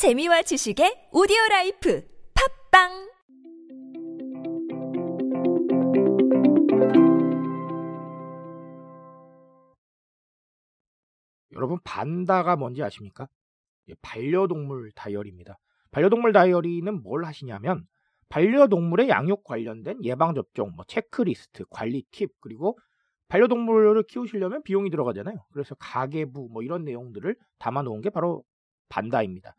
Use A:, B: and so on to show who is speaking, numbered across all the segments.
A: 재미와 지식의 오디오 life 팟빵
B: 여러분 반다가 뭔지 아십니까? 예, 반려동물 다이어리입니다. 반려동물 다이어리는 뭘 하시냐면 반려동물의 양육 관련된 예방접종, 뭐 체크리스트, 관리 팁, 그리고 반려동물을 키우시려면 비용이 들어가잖아요. 그래서 가계부 뭐 이런 내용들을 담아놓은 게 바로 반다입니다.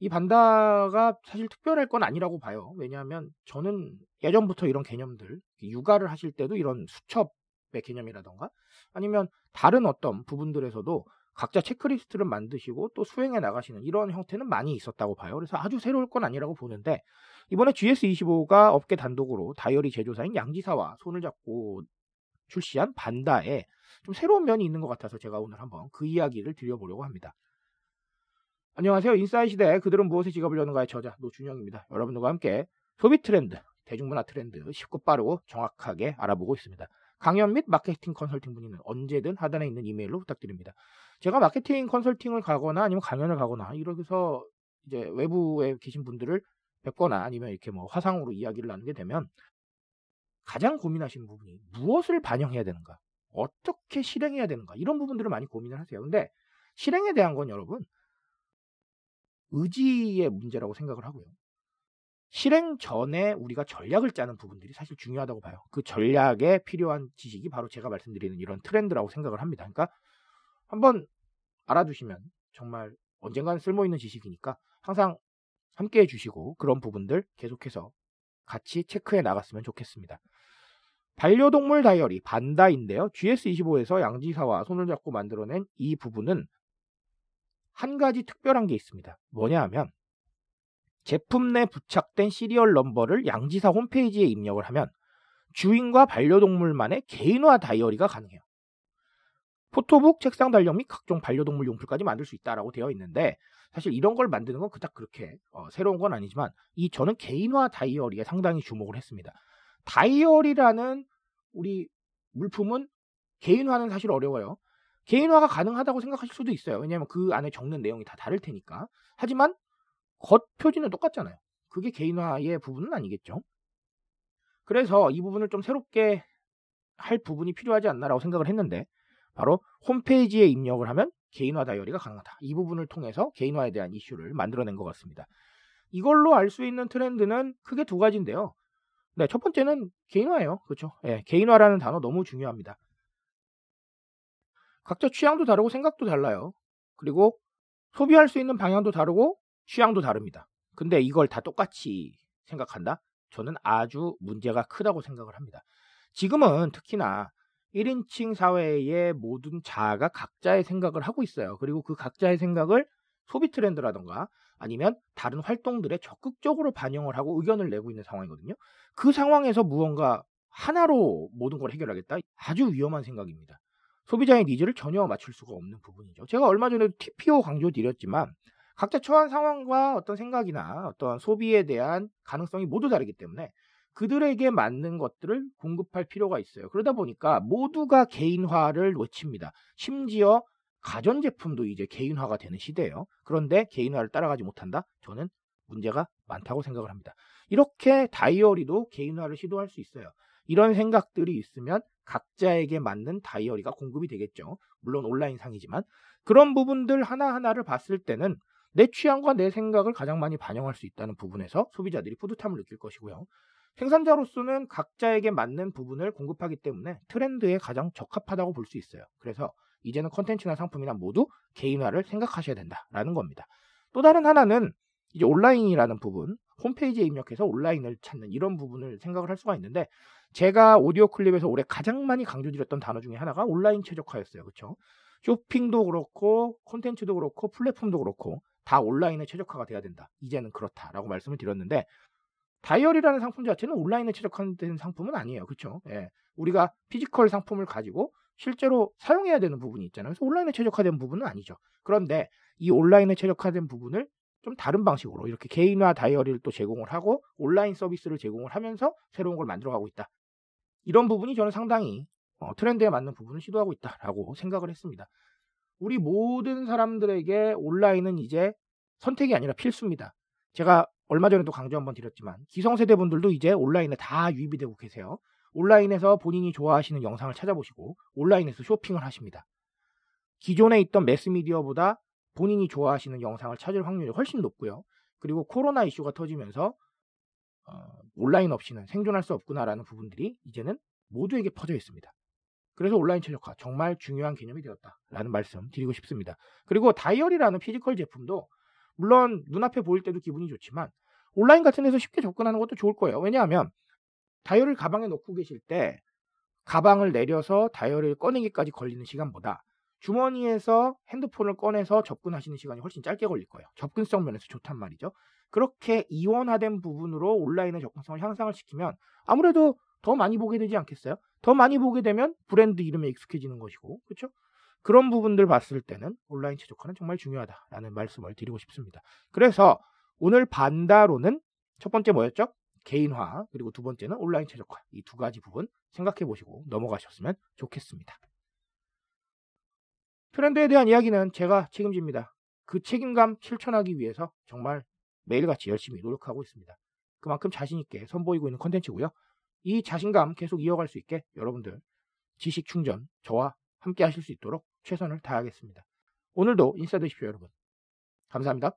B: 이 반다가 사실 특별할 건 아니라고 봐요. 왜냐하면 저는 예전부터 이런 개념들, 육아를 하실 때도 이런 수첩의 개념이라던가 아니면 다른 어떤 부분들에서도 각자 체크리스트를 만드시고 또 수행해 나가시는 이런 형태는 많이 있었다고 봐요. 그래서 아주 새로울 건 아니라고 보는데 이번에 GS25가 업계 단독으로 다이어리 제조사인 양지사와 손을 잡고 출시한 반다에 좀 새로운 면이 있는 것 같아서 제가 오늘 한번 그 이야기를 드려보려고 합니다. 안녕하세요. 인사이 시대 그들은 무엇에 지갑을 여는가의 저자 노준영입니다. 여러분들과 함께 소비 트렌드, 대중문화 트렌드 쉽고 빠르고 정확하게 알아보고 있습니다. 강연 및 마케팅 컨설팅 문의는 언제든 하단에 있는 이메일로 부탁드립니다. 제가 마케팅 컨설팅을 가거나 아니면 강연을 가거나 이렇게서 이제 외부에 계신 분들을 뵙거나 아니면 이렇게 뭐 화상으로 이야기를 나누게 되면 가장 고민하시는 부분이 무엇을 반영해야 되는가, 어떻게 실행해야 되는가 이런 부분들을 많이 고민을 하세요. 근데 실행에 대한 건 여러분 의지의 문제라고 생각을 하고요. 실행 전에 우리가 전략을 짜는 부분들이 사실 중요하다고 봐요. 그 전략에 필요한 지식이 바로 제가 말씀드리는 이런 트렌드라고 생각을 합니다. 그러니까 한번 알아두시면 정말 언젠가는 쓸모 있는 지식이니까 항상 함께 해주시고 그런 부분들 계속해서 같이 체크해 나갔으면 좋겠습니다. 반려동물 다이어리 반다인데요. GS25에서 양지사와 손을 잡고 만들어낸 이 부분은 한 가지 특별한 게 있습니다. 뭐냐 하면 제품 내 부착된 시리얼 넘버를 양지사 홈페이지에 입력을 하면 주인과 반려동물만의 개인화 다이어리가 가능해요. 포토북, 책상 달력 및 각종 반려동물 용품까지 만들 수 있다라고 되어 있는데 사실 이런 걸 만드는 건 그닥 그렇게 어, 새로운 건 아니지만 이 저는 개인화 다이어리에 상당히 주목을 했습니다. 다이어리라는 우리 물품은 개인화는 사실 어려워요. 개인화가 가능하다고 생각하실 수도 있어요. 왜냐하면 그 안에 적는 내용이 다 다를 테니까. 하지만 겉 표지는 똑같잖아요. 그게 개인화의 부분은 아니겠죠. 그래서 이 부분을 좀 새롭게 할 부분이 필요하지 않나라고 생각을 했는데 바로 홈페이지에 입력을 하면 개인화 다이어리가 가능하다. 이 부분을 통해서 개인화에 대한 이슈를 만들어낸 것 같습니다. 이걸로 알 수 있는 트렌드는 크게 두 가지인데요. 네, 첫 번째는 개인화예요. 그렇죠? 예, 개인화라는 단어 너무 중요합니다. 각자 취향도 다르고 생각도 달라요. 그리고 소비할 수 있는 방향도 다르고 취향도 다릅니다. 근데 이걸 다 똑같이 생각한다? 저는 아주 문제가 크다고 생각을 합니다. 지금은 특히나 1인칭 사회의 모든 자아가 각자의 생각을 하고 있어요. 그리고 그 각자의 생각을 소비 트렌드라던가 아니면 다른 활동들에 적극적으로 반영을 하고 의견을 내고 있는 상황이거든요. 그 상황에서 무언가 하나로 모든 걸 해결하겠다? 아주 위험한 생각입니다. 소비자의 needs를 전혀 맞출 수가 없는 부분이죠. 제가 얼마 전에도 TPO 강조 드렸지만 각자 처한 상황과 어떤 생각이나 어떤 소비에 대한 가능성이 모두 다르기 때문에 그들에게 맞는 것들을 공급할 필요가 있어요. 그러다 보니까 모두가 개인화를 외칩니다. 심지어 가전제품도 이제 개인화가 되는 시대예요. 그런데 개인화를 따라가지 못한다? 저는 문제가 많다고 생각을 합니다. 이렇게 다이어리도 개인화를 시도할 수 있어요. 이런 생각들이 있으면 각자에게 맞는 다이어리가 공급이 되겠죠. 물론 온라인 상이지만 그런 부분들 하나하나를 봤을 때는 내 취향과 내 생각을 가장 많이 반영할 수 있다는 부분에서 소비자들이 뿌듯함을 느낄 것이고요. 생산자로서는 각자에게 맞는 부분을 공급하기 때문에 트렌드에 가장 적합하다고 볼 수 있어요. 그래서 이제는 컨텐츠나 상품이나 모두 개인화를 생각하셔야 된다라는 겁니다. 또 다른 하나는 이제 온라인이라는 부분, 홈페이지에 입력해서 온라인을 찾는 이런 부분을 생각을 할 수가 있는데 제가 오디오 클립에서 올해 가장 많이 강조드렸던 단어 중에 하나가 온라인 최적화였어요. 그렇죠? 쇼핑도 그렇고 콘텐츠도 그렇고 플랫폼도 그렇고 다 온라인에 최적화가 돼야 된다. 이제는 그렇다라고 말씀을 드렸는데 다이어리라는 상품 자체는 온라인에 최적화된 상품은 아니에요. 그렇죠? 예. 우리가 physical 상품을 가지고 실제로 사용해야 되는 부분이 있잖아요. 그래서 온라인에 최적화된 부분은 아니죠. 그런데 이 온라인에 최적화된 부분을 좀 다른 방식으로 이렇게 개인화 다이어리를 또 제공을 하고 온라인 서비스를 제공을 하면서 새로운 걸 만들어가고 있다. 이런 부분이 저는 상당히 어, 트렌드에 맞는 부분을 시도하고 있다라고 생각을 했습니다. 우리 모든 사람들에게 온라인은 이제 선택이 아니라 필수입니다. 제가 얼마 전에도 강조 한번 드렸지만 기성세대 분들도 이제 온라인에 다 유입이 되고 계세요. 온라인에서 본인이 좋아하시는 영상을 찾아보시고 온라인에서 쇼핑을 하십니다. 기존에 있던 매스미디어보다 본인이 좋아하시는 영상을 찾을 확률이 훨씬 높고요. 그리고 코로나 이슈가 터지면서 어, 온라인 없이는 생존할 수 없구나라는 부분들이 이제는 모두에게 퍼져 있습니다. 그래서 온라인 최적화 정말 중요한 개념이 되었다라는 말씀 드리고 싶습니다. 그리고 다이어리라는 physical 제품도 물론 눈앞에 보일 때도 기분이 좋지만 온라인 같은 데서 쉽게 접근하는 것도 좋을 거예요. 왜냐하면 다이어리를 가방에 놓고 계실 때 가방을 내려서 다이어리를 꺼내기까지 걸리는 시간보다 주머니에서 핸드폰을 꺼내서 접근하시는 시간이 훨씬 짧게 걸릴 거예요. 접근성 면에서 좋단 말이죠. 그렇게 이원화된 부분으로 온라인의 접근성을 향상을 시키면 아무래도 더 많이 보게 되지 않겠어요? 더 많이 보게 되면 브랜드 이름에 익숙해지는 것이고, 그렇죠? 그런 부분들 봤을 때는 온라인 최적화는 정말 중요하다라는 말씀을 드리고 싶습니다. 그래서 오늘 반다로는 첫 번째 뭐였죠? 개인화 그리고 두 번째는 온라인 최적화 이 두 가지 부분 생각해 보시고 넘어가셨으면 좋겠습니다. 트렌드에 대한 이야기는 제가 책임집니다. 그 책임감 실천하기 위해서 정말 매일같이 열심히 노력하고 있습니다. 그만큼 자신있게 선보이고 있는 컨텐츠고요. 이 자신감 계속 이어갈 수 있게 여러분들 지식 충전 저와 함께 하실 수 있도록 최선을 다하겠습니다. 오늘도 인사 되십시오, 여러분. 감사합니다.